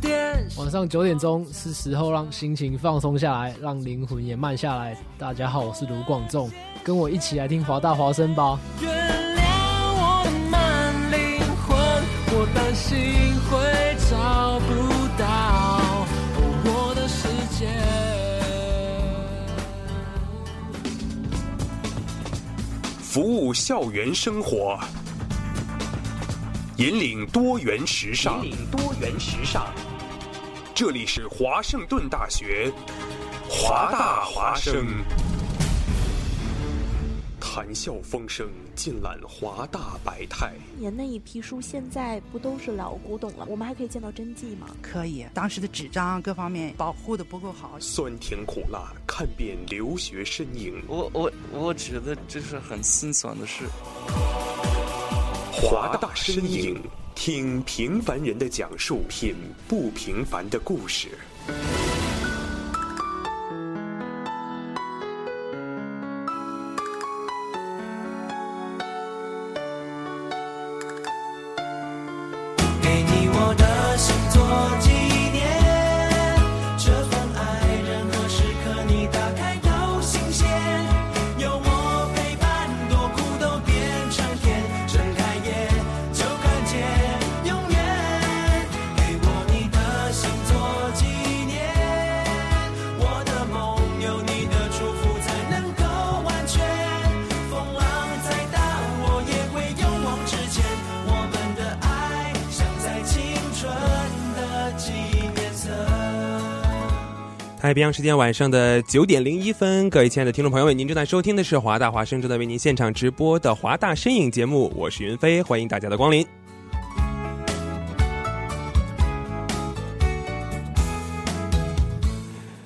点。晚上九点钟是时候让心情放松下来，让灵魂也慢下来。大家好，我是卢广仲，跟我一起来听华大华声吧。原谅我的慢灵魂，我担心会找不到我的世界。服务校园生活，引领多元时尚。引领多元时尚。这里是华盛顿大学，华大华生。谈笑风生，尽览华大百态。年那一批书现在不都是老古董了？我们还可以见到真迹吗？可以，当时的纸张各方面保护的不够好。酸甜苦辣，看遍留学身影。我我我觉得这是很心酸的事。华大身影，听平凡人的讲述，品不平凡的故事。太平洋时间晚上的九点零一分，各位亲爱的听众朋友们，您正在收听的是华大华声正在为您现场直播的华大身影节目，我是云飞，欢迎大家的光临。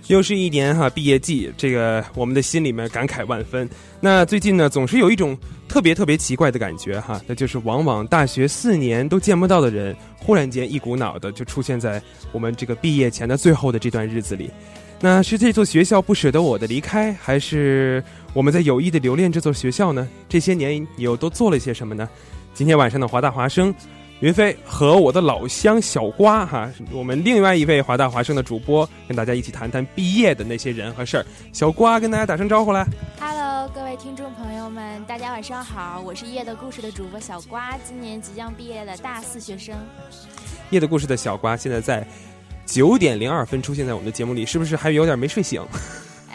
又是一年哈毕业季，这个我们的心里面感慨万分。那最近呢，总是有一种特别特别奇怪的感觉哈，那就是往往大学四年都见不到的人，忽然间一股脑的就出现在我们这个毕业前的最后的这段日子里。那是这座学校不舍得我的离开，还是我们在有意的留恋这座学校呢？这些年你又都做了些什么呢？今天晚上的华大华生，云飞和我的老乡小瓜哈，我们另外一位华大华生的主播，跟大家一起谈谈毕业的那些人和事儿。小瓜跟大家打声招呼来。Hello，各位听众朋友们，大家晚上好，我是夜的故事的主播小瓜，今年即将毕业的大四学生。夜的故事的小瓜现在在九点零二分出现在我们的节目里，是不是还有点没睡醒？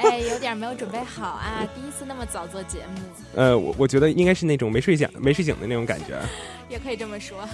哎，有点没有准备好啊，第一次那么早做节目，呃，我我觉得应该是那种没睡醒、没睡醒的那种感觉。也可以这么说。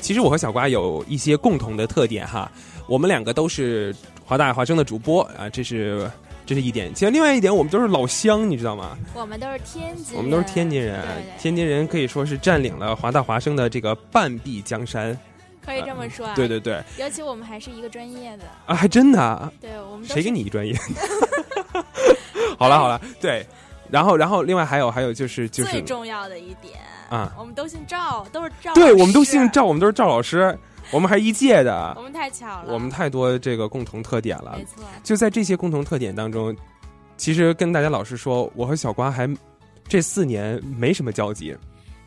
其实我和小瓜有一些共同的特点哈，我们两个都是华大华生的主播啊，这是这是一点。其实另外一点，我们都是老乡，你知道吗？我们都是天津，我们都是天津人，对对天津人可以说是占领了华大华生的这个半壁江山。可以这么说啊。对对对，尤其我们还是一个专业的，啊，还真的啊，对我们谁是跟你一专业？好了好了，对，然后然后另外还有还有就是就是最重要的一点啊我们都姓赵，都是赵，对，我们都姓，赵，我们都是赵老师，我们还一届的我，们太巧了，我们太多这个共同特点了没。错，就在这些共同特点当中，其实跟大家老实说，我和小瓜还这四年没什么交集。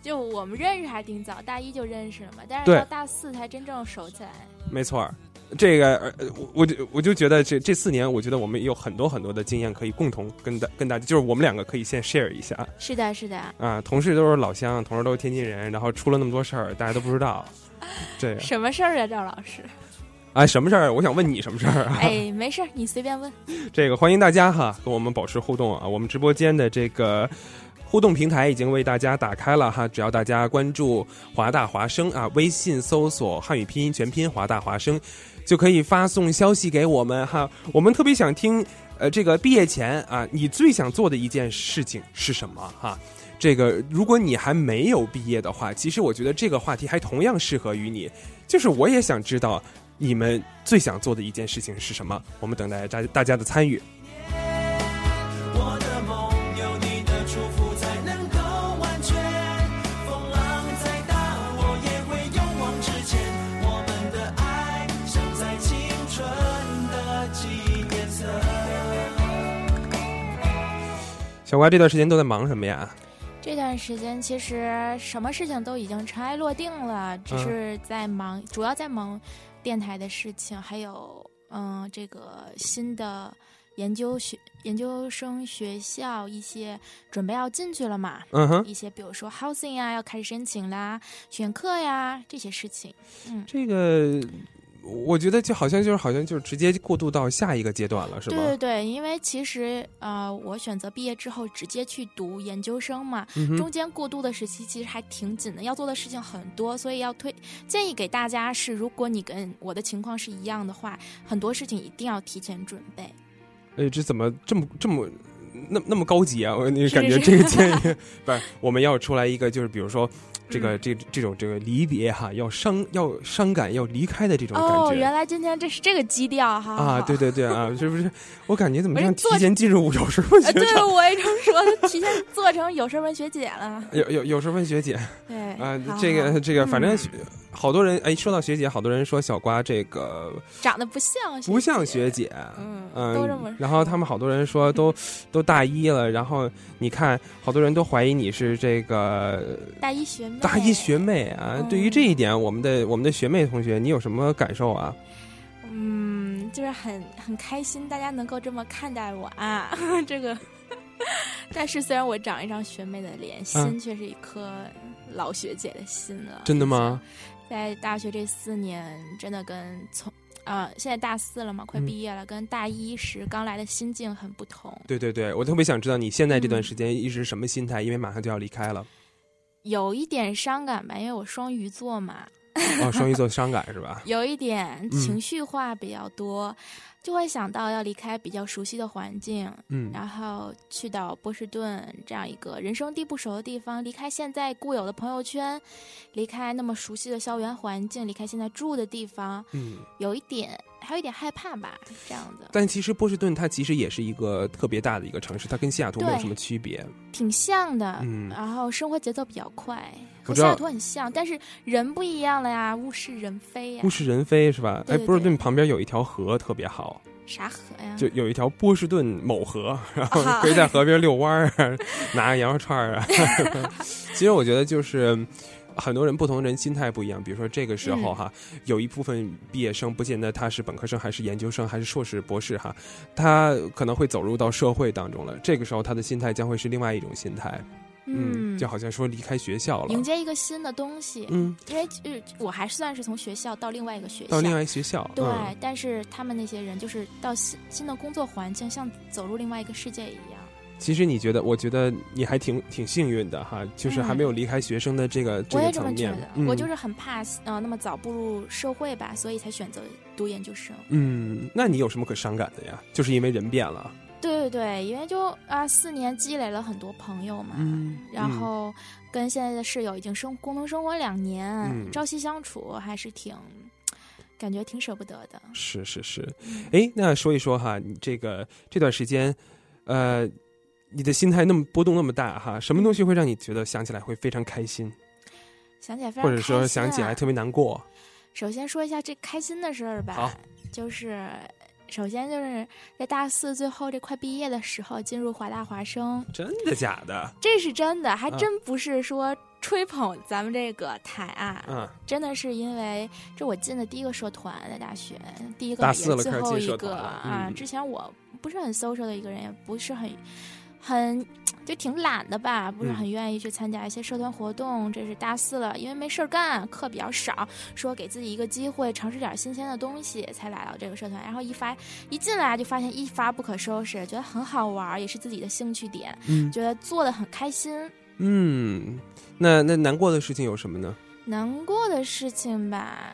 就我们认识还挺早，大一就认识了嘛，但是到大四才真正熟起来。没错儿，这个呃，我我就我就觉得这这四年，我觉得我们有很多很多的经验可以共同跟大跟大家，就是我们两个可以先 share 一下是的，是的，啊。同事都是老乡，同事都是天津人，然后出了那么多事儿，大家都不知道。这个什么事儿啊，赵老师？哎，什么事儿？我想问你什么事儿啊？哎，没事儿，你随便问。这个欢迎大家哈，跟我们保持互动啊！我们直播间的这个互动平台已经为大家打开了哈，只要大家关注华大华生啊，微信搜索汉语拼音全拼华大华生，就可以发送消息给我们哈。我们特别想听，呃，这个毕业前啊，你最想做的一件事情是什么哈？这个，如果你还没有毕业的话，其实我觉得这个话题还同样适合于你。就是我也想知道你们最想做的一件事情是什么。我们等待大大家的参与。小瓜这段时间都在忙什么呀？这段时间其实什么事情都已经尘埃落定了，只嗯是在忙，主要在忙电台的事情，还有嗯、这个新的研究学研究生学校一些准备要进去了嘛，嗯哼，一些比如说 housing 啊要开始申请啦，选课呀这些事情。嗯，这个我觉得就好像就是好像就是直接过渡到下一个阶段了，是吧？对对对，因为其实呃，我选择毕业之后直接去读研究生嘛，嗯中间过渡的时期其实还挺紧的，要做的事情很多，所以要推建议给大家是，如果你跟我的情况是一样的话，很多事情一定要提前准备。哎，这怎么这么这么那那么高级啊？我你感觉这个建议 不是我们要出来一个，就是比如说这个、嗯这这种这个离别哈，要伤要伤感要离开的这种感哦，觉。原来今天这是这个基调哈啊，对对对啊，是不是？我感觉怎么像我是做提前进入有声文学，对，我也这么说，提前做成有事问学姐了。有有有事问学姐对啊，这个这个，反正嗯好多人哎，说到学姐，好多人说小瓜这个长得不像不像学姐，嗯嗯都这么，然后他们好多人说都 都大一了，然后你看好多人都怀疑你是这个大一学妹，大一学妹啊。嗯对于这一点，我们的我们的学妹同学，你有什么感受啊？嗯，就是很很开心，大家能够这么看待我啊，这个。但是虽然我长一张学妹的脸，心却是一颗老学姐的心了。真的吗？在大学这四年，真的跟从呃现在大四了嘛，快嗯毕业了，跟大一时刚来的心境很不同。对对对，我特别想知道你现在这段嗯时间一直什么心态，因为马上就要离开了。有一点伤感吧，因为我双鱼座嘛，哦，双鱼座伤感是吧？有一点嗯情绪化比较多，就会想到要离开比较熟悉的环境，嗯然后去到波士顿这样一个人生地不熟的地方，离开现在固有的朋友圈，离开那么熟悉的校园环境，离开现在住的地方，嗯。有一点，还有一点害怕吧，这样子，但其实波士顿它其实也是一个特别大的一个城市，它跟西雅图没有什么区别。挺像的，嗯然后生活节奏比较快，和西雅图很像，但是人不一样了呀，物是人非呀物，是人非是吧？哎，对对波士顿旁边有一条河特别好，啥河呀？就有一条波士顿某河，然后啊可以在河边遛弯儿，拿个羊肉串儿啊。其实我觉得就是。很多人不同人心态不一样，比如说这个时候嗯。哈，有一部分毕业生不见得他是本科生还是研究生还是硕士博士哈，他可能会走入到社会当中了。这个时候他的心态将会是另外一种心态，嗯，就好像说离开学校了。迎，接一个新的东西，嗯，因为呃我还算是从学校到另外一个学校，到另外一个学校，对，嗯。但是他们那些人就是到新新的工作环境，像走入另外一个世界一样。其实你觉得，我觉得你还挺挺幸运的哈，就是还没有离开学生的这个、我个也这么觉得，。嗯、我就是很怕呃那么早步入社会吧，所以才选择读研究生。嗯，那你有什么可伤感的呀？就是因为人变了，对对对，因为就啊四年积累了很多朋友嘛，嗯然后跟现在的室友已经生共同生活两年，嗯朝夕相处，还是挺感觉挺舍不得的。是是是，嗯哎，那说一说哈，你这个这段时间，呃，你的心态那么波动那么大哈，什么东西会让你觉得想起来会非常开心，想起来非常或者说想起来特别难过？首先说一下这开心的事儿吧，就是首先就是在大四最后这快毕业的时候进入华大华生，真的假的？这是真的，还啊真不是说吹捧咱们这个台啊，嗯，真的是因为这我进的第一个社团在大学，第一个也大四了最后一个啊。嗯之前我不是很 social 的一个人，也不是很很就挺懒的吧，不是嗯很愿意去参加一些社团活动。这是大四了，因为没事儿干，课比较少，说给自己一个机会尝试点新鲜的东西，才来到这个社团。然后一发一进来就发现一发不可收拾，觉得很好玩，也是自己的兴趣点，嗯觉得做的很开心。嗯，那那难过的事情有什么呢？难过的事情吧，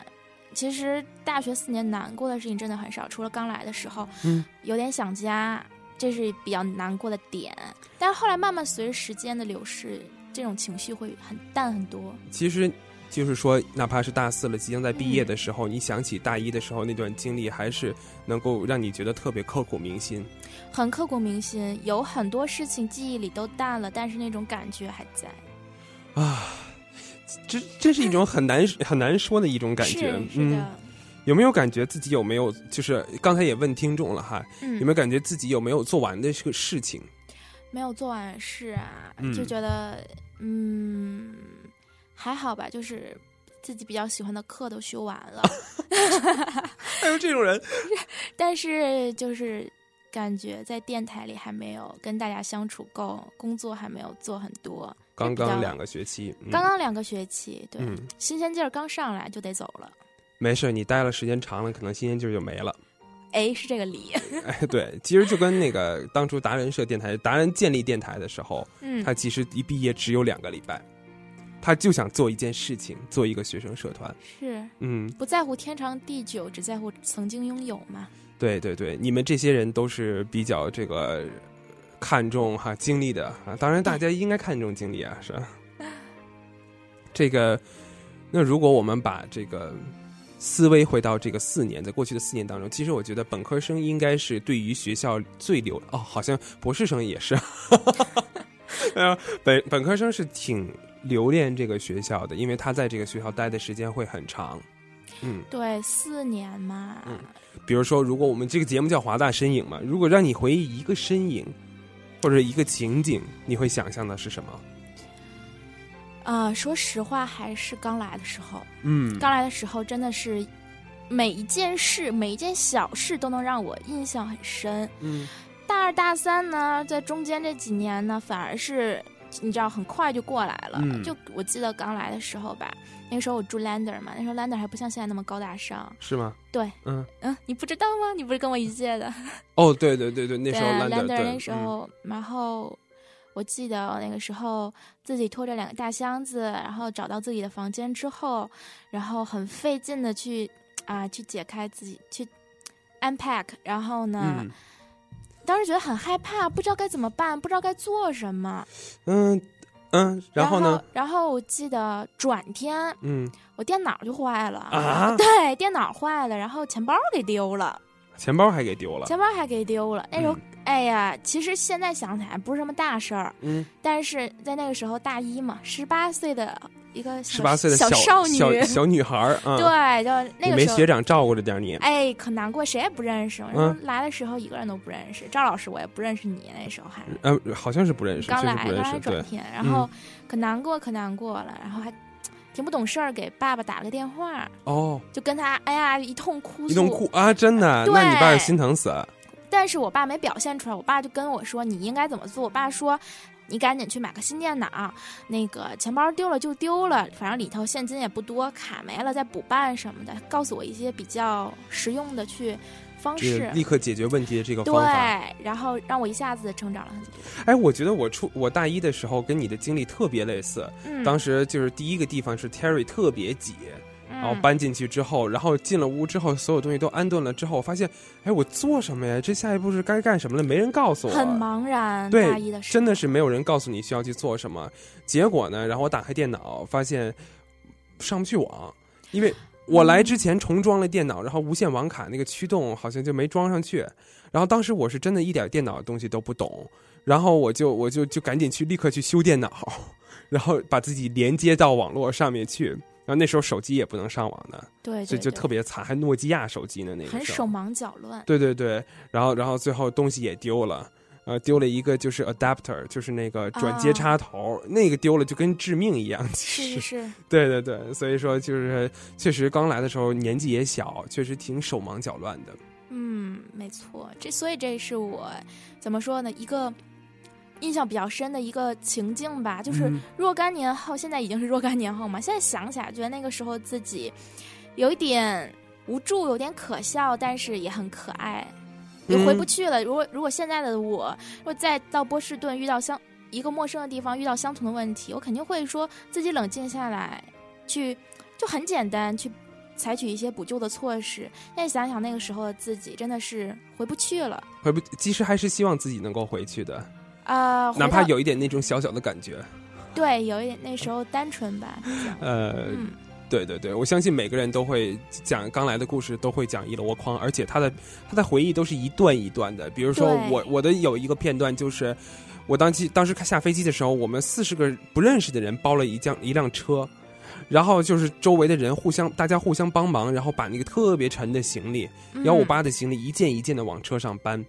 其实大学四年难过的事情真的很少，除了刚来的时候，嗯，有点想家，这是比较难过的点。但是后来慢慢随着时间的流逝，这种情绪会很淡很多。其实就是说，哪怕是大四了，即将在毕业的时候，你想起大一的时候那段经历，还是能够让你觉得特别刻骨铭心。很刻骨铭心，有很多事情记忆里都淡了，但是那种感觉还在。啊，这这是一种很难很难说的一种感觉。是嗯，的，有没有感觉自己有没有就是刚才也问听众了哈，嗯，有没有感觉自己有没有做完的这个事情？没有做完事啊，嗯。就觉得嗯还好吧，就是自己比较喜欢的课都修完了，还有这种人，但是就是感觉在电台里还没有跟大家相处够，工作还没有做很多，刚刚两个学期，嗯。刚刚两个学期，对，嗯，新鲜劲儿刚上来就得走了。没事，你待了时间长了，可能新鲜劲儿就没了。哎，是这个理，哎，对，其实就跟那个当初达人社电台，达人建立电台的时候，嗯，他其实一毕业只有两个礼拜，他就想做一件事情，做一个学生社团。是嗯，不在乎天长地久，只在乎曾经拥有嘛。对对对，你们这些人都是比较这个看重哈经历的啊，当然大家应该看重经历啊，是吧？这个，那如果我们把这个思维回到这个四年，在过去的四年当中，其实我觉得本科生应该是对于学校最留哦，好像博士生也是，呃，本本科生是挺留恋这个学校的，因为他在这个学校待的时间会很长。嗯，对，四年嘛，嗯比如说，如果我们这个节目叫华大身影嘛，如果让你回忆一个身影或者一个情景，你会想象的是什么？啊、说实话，还是刚来的时候，嗯刚来的时候真的是每一件事、每一件小事都能让我印象很深。嗯大二大三呢，在中间这几年呢，反而是你知道很快就过来了。嗯就我记得刚来的时候吧，那个时候我住 Lander 嘛，那时候 Lander 还不像现在那么高大上。是吗？对，嗯，嗯，你不知道吗？你不是跟我一届的？哦，对对对对，那时候 Lander 那时候，然后我记得那个时候自己拖着两个大箱子，然后找到自己的房间之后，然后很费劲的去啊去解开自己去 unpack，然后呢，嗯当时觉得很害怕，不知道该怎么办，不知道该做什么。嗯嗯，然后呢？？然后我记得转天嗯，我电脑就坏了啊对，电脑坏了，然后钱包给丢了。钱包还给丢了。钱包还给丢了。那时候，嗯哎呀，其实现在想起来不是什么大事儿，嗯，但是在那个时候大一嘛，十八岁的一个小十八岁的小小少女，小小女孩儿啊，对，就那个没个时候学长照顾着点你。哎，可难过，谁也不认识。我嗯说来的时候一个人都不认识，赵老师我也不认识你，那时候还呃，好像是不认识，刚来刚来天，然后可难过可难过了，然后还挺不懂事儿，给爸爸打了个电话，哦，就跟他哎呀一通哭诉，一通哭啊，真的，那你爸是心疼死。但是我爸没表现出来，我爸就跟我说你应该怎么做。我爸说，你赶紧去买个新电脑，那个钱包丢了就丢了，反正里头现金也不多，卡没了再补办什么的，告诉我一些比较实用的去方这个式。立刻解决问题的这个方法。对，然后让我一下子成长了很多。哎，我觉得我初我大一的时候跟你的经历特别类似。嗯，当时就是第一个地方是 Terry 特别挤，然然后搬进去之后，然后进了屋之后，所有东西都安顿了之后，我发现，哎，我做什么呀？这下一步是该干什么了？没人告诉我，很茫然。对大一的真的是没有人告诉你需要去做什么。结果呢，然后我打开电脑，发现上不去网，因为我来之前重装了电脑，然后无线网卡那个驱动好像就没装上去。然后当时我是真的一点电脑的东西都不懂，然后我就我就就赶紧去立刻去修电脑，然后把自己连接到网络上面去。然后那时候手机也不能上网的，对对所以就特别惨，还诺基亚手机呢那个很。手忙脚乱。对对对，然后然后最后东西也丢了，呃，丢了一个就是 adapter，就是那个转接插头，那个丢了就跟致命一样。其实，是 是是，对对对，所以说就是确实刚来的时候年纪也小，确实挺手忙脚乱的。嗯，没错，这所以这是我怎么说呢？一个印象比较深的一个情境吧，就是嗯若干年后，现在已经是若干年后嘛。现在想起来，觉得那个时候自己有一点无助，有点可笑，但是也很可爱，也回不嗯去了。如果如果现在的我，如果再到波士顿遇到相一个陌生的地方遇到相同的问题，我肯定会说自己冷静下来，去就很简单去。采取一些补救的措施。现在想想那个时候的自己，真的是回不去了。回不，其实还是希望自己能够回去的，啊、哪怕有一点那种小小的感觉。对，有一点那时候单纯吧，呃，嗯，对对对，我相信每个人都会讲刚来的故事，都会讲一箩筐，而且他的他的回忆都是一段一段的。比如说我我的有一个片段就是，我当机当时下飞机的时候，我们四十个不认识的人包了一辆一辆车，然后就是周围的人互相大家互相帮忙，然后把那个特别沉的行李嗯幺五八的行李一件一件的往车上搬。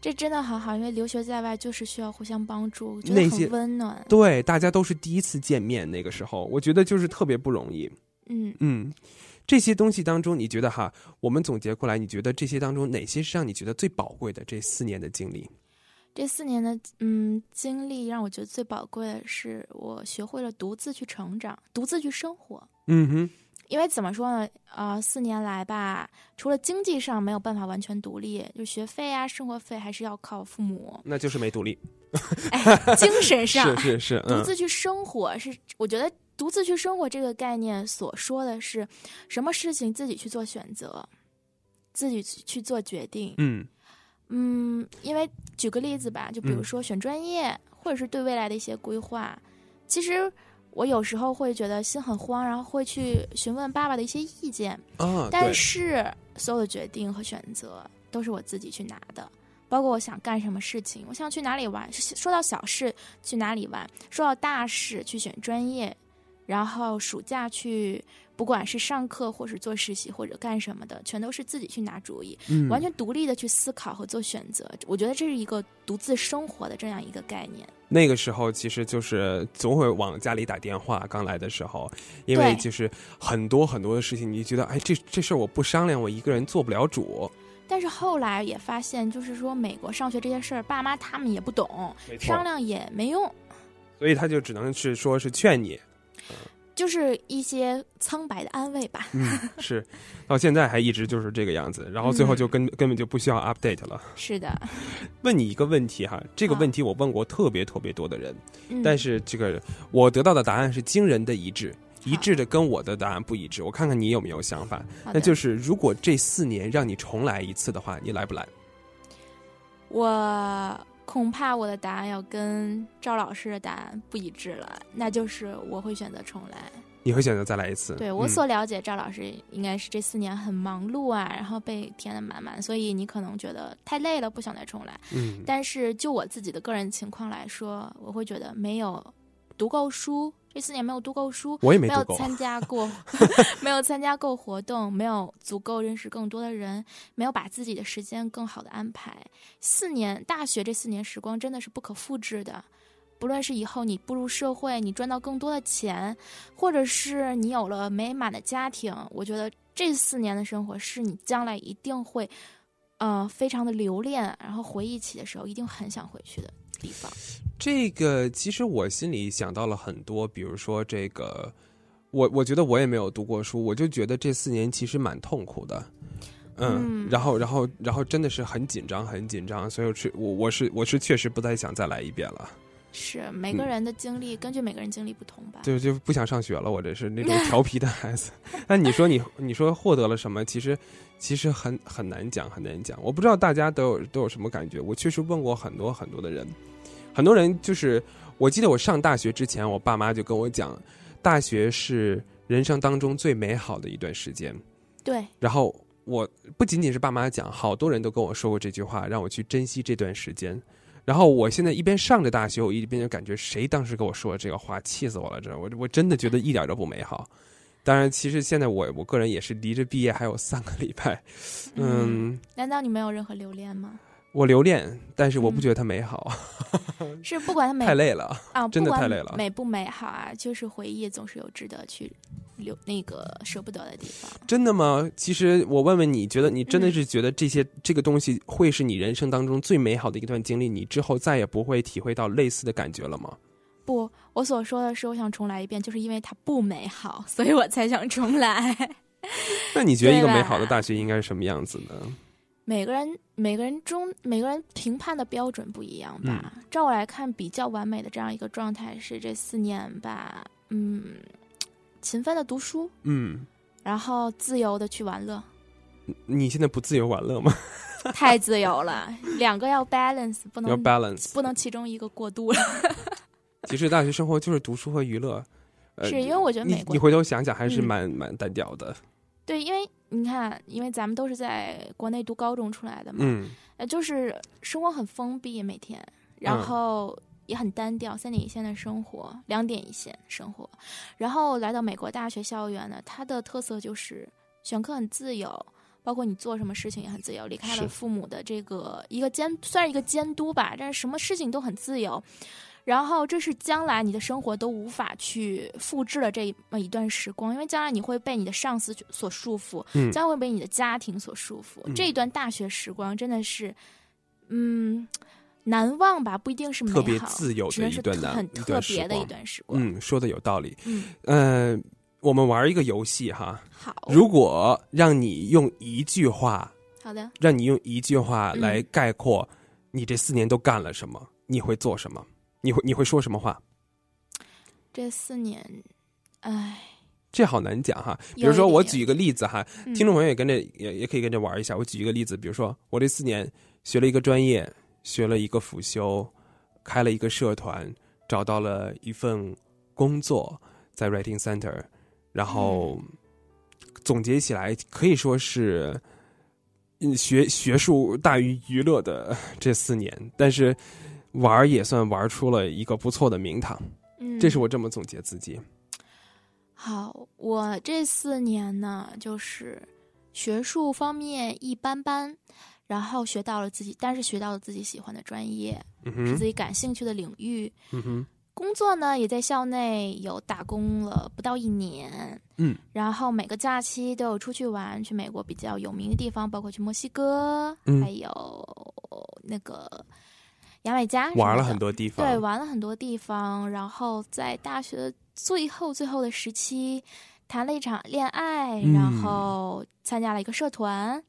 这真的很好，因为留学在外就是需要互相帮助，我觉得很温暖。对，大家都是第一次见面，那个时候我觉得就是特别不容易。嗯，嗯，这些东西当中，你觉得哈，我们总结过来，你觉得这些当中哪些是让你觉得最宝贵的？这四年的经历，这四年的嗯经历让我觉得最宝贵的是，我学会了独自去成长，独自去生活。嗯哼，因为怎么说呢？呃，四年来吧，除了经济上没有办法完全独立，就学费啊、生活费还是要靠父母。那就是没独立，哎，精神上是 是是，嗯独自去生活是，我觉得独自去生活这个概念所说的是，什么事情自己去做选择，自己去去做决定。嗯嗯，因为举个例子吧，就比如嗯说选专业，或者是对未来的一些规划，其实我有时候会觉得心很慌，然后会去询问爸爸的一些意见，啊，但，是所有的决定和选择都是我自己去拿的。包括我想干什么事情，我想去哪里玩。说到小事，去哪里玩；说到大事，去选专业。然后暑假去，不管是上课，或是做实习，或者干什么的，全都是自己去拿主意。嗯完全独立的去思考和做选择。我觉得这是一个独自生活的这样一个概念。那个时候其实就是总会往家里打电话，刚来的时候，因为就是很多很多的事情，你觉得哎，这这事儿我不商量，我一个人做不了主。但是后来也发现，就是说美国上学这些事儿，爸妈他们也不懂，商量也没用，所以他就只能是说是劝你，就是一些苍白的安慰吧。嗯，是，到现在还一直就是这个样子，然后最后就根、根本就不需要 update 了。是的，问你一个问题哈，这个问题我问过特别特别多的人，嗯，但是这个我得到的答案是惊人的一致，一致的跟我的答案不一致。我看看你有没有想法，那就是如果这四年让你重来一次的话，你来不来？我恐怕我的答案要跟赵老师的答案不一致了，那就是我会选择重来。你会选择再来一次？对我嗯所了解，赵老师应该是这四年很忙碌啊，然后被填的满满，所以你可能觉得太累了，不想再重来。嗯，但是就我自己的个人情况来说，我会觉得没有读够书，这四年没有读够书，没有我也没读够。参加过，没有参加够活动，没有足够认识更多的人，没有把自己的时间更好的安排。四年大学这四年时光真的是不可复制的。不论是以后你步入社会，你赚到更多的钱，或者是你有了美满的家庭，我觉得这四年的生活是你将来一定会，呃，非常的留恋，然后回忆起的时候一定很想回去的地方。这个其实我心里想到了很多，比如说这个，我我觉得我也没有读过书，我就觉得这四年其实蛮痛苦的。嗯，嗯然后，然后，然后真的是很紧张，很紧张，所以我是我我是我是确实不太想再来一遍了，是每个人的经历，根据每个人经历不同吧。就就不想上学了。我这是那种 调皮的孩子。那你说你你说获得了什么？其实其实很很难讲，很难讲。我不知道大家都有都有什么感觉。我确实问过很多很多的人，很多人就是我记得我上大学之前，我爸妈就跟我讲，大学是人生当中最美好的一段时间。对，然后我不仅仅是爸妈讲，好多人都跟我说过这句话，让我去珍惜这段时间。然后我现在一边上着大学，我一边就感觉谁当时跟我说这个话，气死我了！这我我真的觉得一点都不美好。当然，其实现在我我个人也是离着毕业还有三个礼拜，嗯，难道你没有任何留恋吗？我留恋，但是我不嗯觉得它美好，是不管它美太累了。啊，真的太累了美不美好啊，就是回忆总是有值得去留那个舍不得的地方。真的吗？其实我问问你，觉得你真的嗯是觉得这些、这个东西会是你人生当中最美好的一段经历？你之后再也不会体会到类似的感觉了吗？不，我所说的是，我想重来一遍，就是因为它不美好，所以我才想重来。那你觉得一个美好的大学应该是什么样子呢？每个人每个人中每个人评判的标准不一样吧。照我来看，比较完美的这样一个状态是这四年吧，嗯，勤奋的读书，嗯，然后自由的去玩乐，你现在不自由玩乐吗？太自由了，两个要 balance，不能要能 balance。不能其中一个过度了。其实大学生活就是读书和娱乐。呃是因为我觉得你美国你回头想想还是嗯蛮、蛮单调的。对，因为你看，因为咱们都是在国内读高中出来的嘛，嗯呃，就是生活很封闭，每天，然嗯后也很单调，三点一线的生活，两点一线生活，然后来到美国大学校园呢，它的特色就是选课很自由，包包括你做什么事情也很自由，离开了父母的这个一个监，算是一个监督吧，但是什么事情都很自由。然后这是将来你的生活都无法去复制的这么一段时光，因为将来你会被你的上司所束缚，嗯将会被你的家庭所束缚。嗯这一段大学时光真的是，嗯，难忘吧，不一定是美好，特别自由的一段难很特别的一段时光。嗯，说的有道理。嗯，呃，我们玩一个游戏哈，好，如果让你用一句话，好的，让你用一句话嗯来概括你这四年都干了什么，你会做什么？你会你会说什么话？这四年，唉，这好难讲哈。比如说我举一个例子哈，嗯听众朋友也跟着也也可以跟着玩一下。我举一个例子，比如说我这四年学了一个专业，学了一个辅修，开了一个社团，找到了一份工作在 Writing Center，然后总结起来可以说是。嗯，学学术大于娱乐的这四年，但是玩也算玩出了一个不错的名堂，嗯，这是我这么总结自己。好，我这四年呢，就是学术方面一般般，然后学到了自己，但是学到了自己喜欢的专业，嗯是自，己感兴趣的领域。嗯哼，工作呢，也在校内有打工了不到一年，嗯，然后每个假期都有出去玩，去美国比较有名的地方，包括去墨西哥，嗯。还有那个牙买加，玩了很。多地方，对，玩了很多地方，然后在大学的最后最后的时期，谈了一场恋爱，嗯然后参加了一个社团。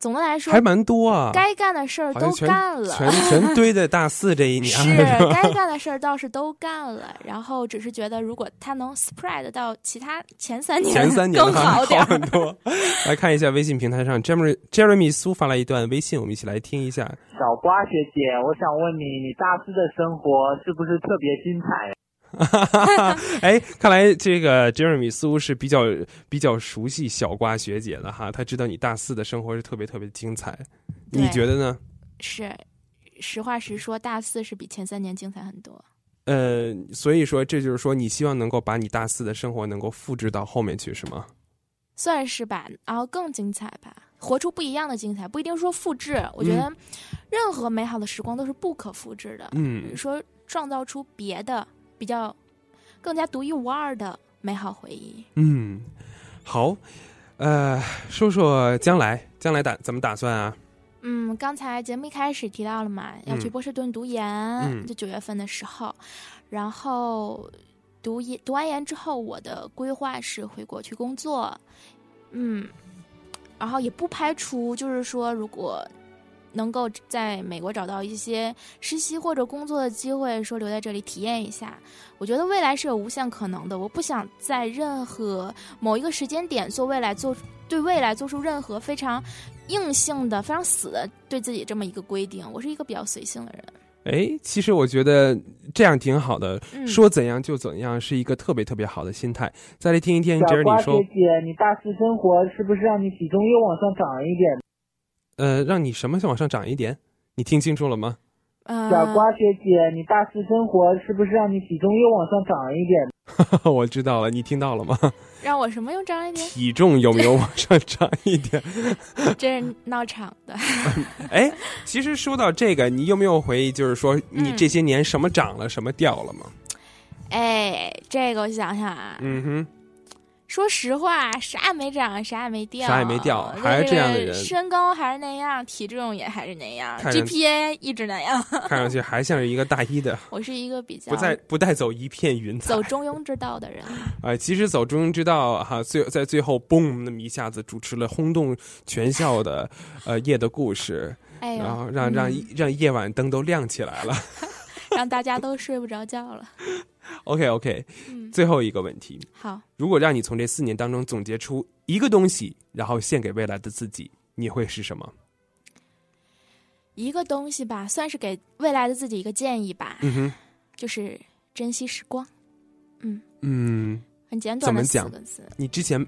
总的来说还，蛮多啊，该干的事儿都干了，全全堆在大四这一年，是是？该干的事儿倒是都干了，然后只是觉得如果他能 spread 到其他前三年，前三年更好点儿。很多。来看一下微信平台上，Jeremy Jeremy 苏发来一段微信，我们一起来听一下。小瓜学姐，我想问你，你大四的生活是不是特别精彩？哎，看来这个 Jeremy 苏是比较比较熟悉小瓜学姐的哈，他知道你大四的生活是特别特别精彩，你觉得呢？是，实话实说，大四是比前三年精彩很多。呃，所以说这就是说，你希望能够把你大四的生活能够复制到后面去，是吗？算是吧，然后更精彩吧，活出不一样的精彩，不一定说复制。我觉得任何美好的时光都是不可复制的，嗯，说创造出别的比较更加独一无二的美好回忆。嗯，好，呃，说说将来，将来打怎么打算啊？嗯，刚才节目一开始提到了嘛，要去嗯波士顿读研，嗯就九月份的时候，然后读研读完研之后，我的规划是回国去工作，嗯，然后也不排除就是说，如果能够在美国找到一些实习或者工作的机会，说留在这里体验一下，我觉得未来是有无限可能的。我不想在任何某一个时间点做未来做对未来做出任何非常硬性的、非常死的对自己这么一个规定。我是一个比较随性的人。哎，其实我觉得这样挺好的，嗯说怎样就怎样，是一个特别特别好的心态。再来听一听小瓜 Jeremy 学说，姐，你大四生活是不是让你体重又往上涨一点？呃，让你什么往上涨一点？你听清楚了吗？呃，小瓜学姐，你大四生活是不是让你体重又往上涨一点？我知道了，你听到了吗？让我什么又涨一点？体重有没有往上涨一点？这是闹场的。哎，其实说到这个，你有没有回忆，就是说你嗯这些年什么涨了，什么掉了吗？哎，这个我想想啊，嗯哼，说实话，啥也没涨，啥也没掉，啥也没掉呃还是这样的人身高还是那样，体重也还是那样，GPA 一直那样。看上去还像是一个大一的，我是一个比较不带不带走一片云彩走。中庸之道的人。啊，其实走中庸之道哈，最在最后嘣那么一下子主持了轰动全校的呃夜的故事，哎，然后让让嗯让夜晚灯都亮起来了。让大家都睡不着觉了。OK OK，嗯，最后一个问题，好，如果让你从这四年当中总结出一个东西，然后献给未来的自己，你会是什么？一个东西吧，算是给未来的自己一个建议吧，嗯哼，就是珍惜时光。嗯，嗯，很简短的四怎么讲个字，你之前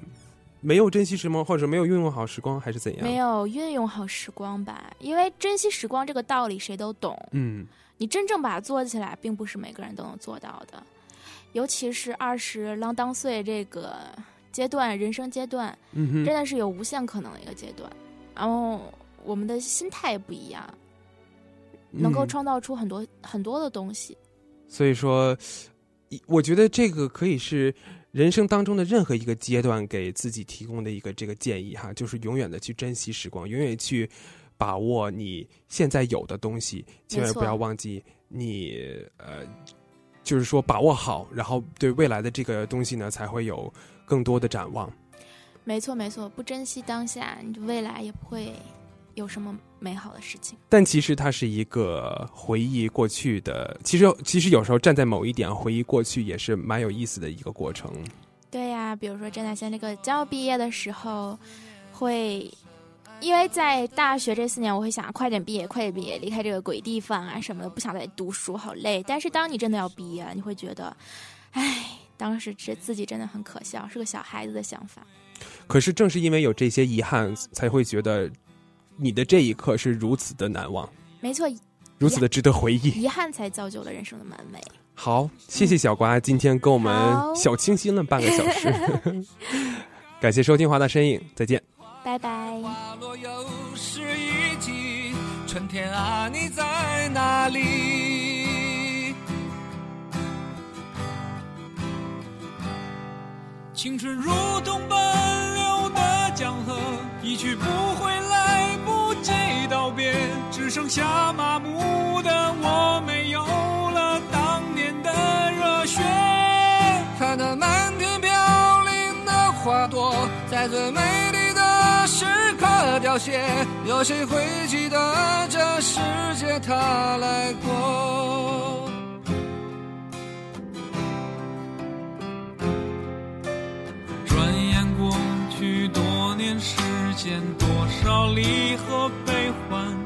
没有珍惜时光，或者没有运用好时光，还是怎样？没，有运用好时光吧。因为珍惜时光这个道理谁都懂，嗯你真正把它做起来，并不是每个人都能做到的。尤其是二十啷当岁这个阶段，人生阶段，嗯，真的是有无限可能的一个阶段。然后我们的心态也不一样，能够嗯创造出很多很多的东西。所以说，我觉得这个可以是人生当中的任何一个阶段给自己提供的一个这个建议哈，就是永远的去珍惜时光，永远去把握你现在有的东西，千万不要忘记你呃，就是说把握好，然后对未来的这个东西呢，才会有更多的展望。没错，没错，不珍惜当下，你未来也不会有什么美好的事情。但其实它是一个回忆过去的，其实其实有时候站在某一点回忆过去也是蛮有意思的一个过程。对呀、比如说站在现在这个将要毕业的时候，会因为在大学这四年，我会想快点毕业，快点毕业，离开这个鬼地方啊什么的，不想再读书，好累。但是当你真的要毕业了，你会觉得，唉，当时这自己真的很可笑，是个小孩子的想法。可是正是因为有这些遗憾，才会觉得你的这一刻是如此的难忘，没错，如此的值得回忆。遗憾才造就了人生的完美。好，谢谢小瓜今天跟我们小清新了半个小时，感谢收听华大身影，再见。拜拜。花落又是一季，春天啊，你在哪里？青春如同奔流的江河，一去不回，剩下麻木的我，没有了当年的热血。看那漫天飘零的花朵，在最美丽的时刻凋谢，有谁会记得这世界它来过？转眼过去多年时间，多少离合悲欢，曾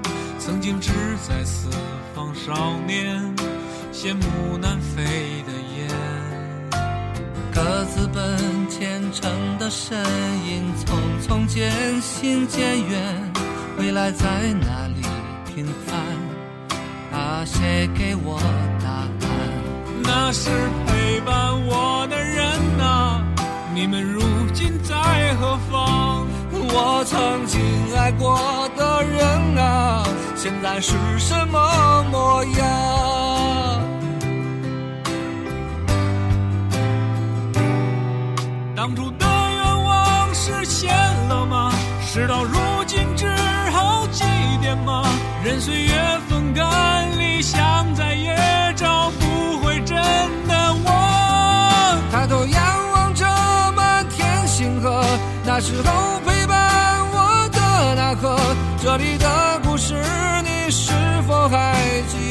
经志在四方少年，羡慕南飞的雁。各自奔前程的身影，匆匆渐行渐远，未来在哪里平凡？啊，谁给我答案？那是陪伴我的人啊，你们如今在何方？我曾经爱过的人啊，现在是什么模样？当初的愿望实现了吗？事到如今只好祭奠吗？任岁月风干，理想再也找不回真的我。抬头仰望着满天星河，那时候陪伴我的那颗，这里的否还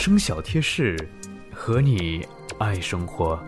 生小贴士，和你爱生活。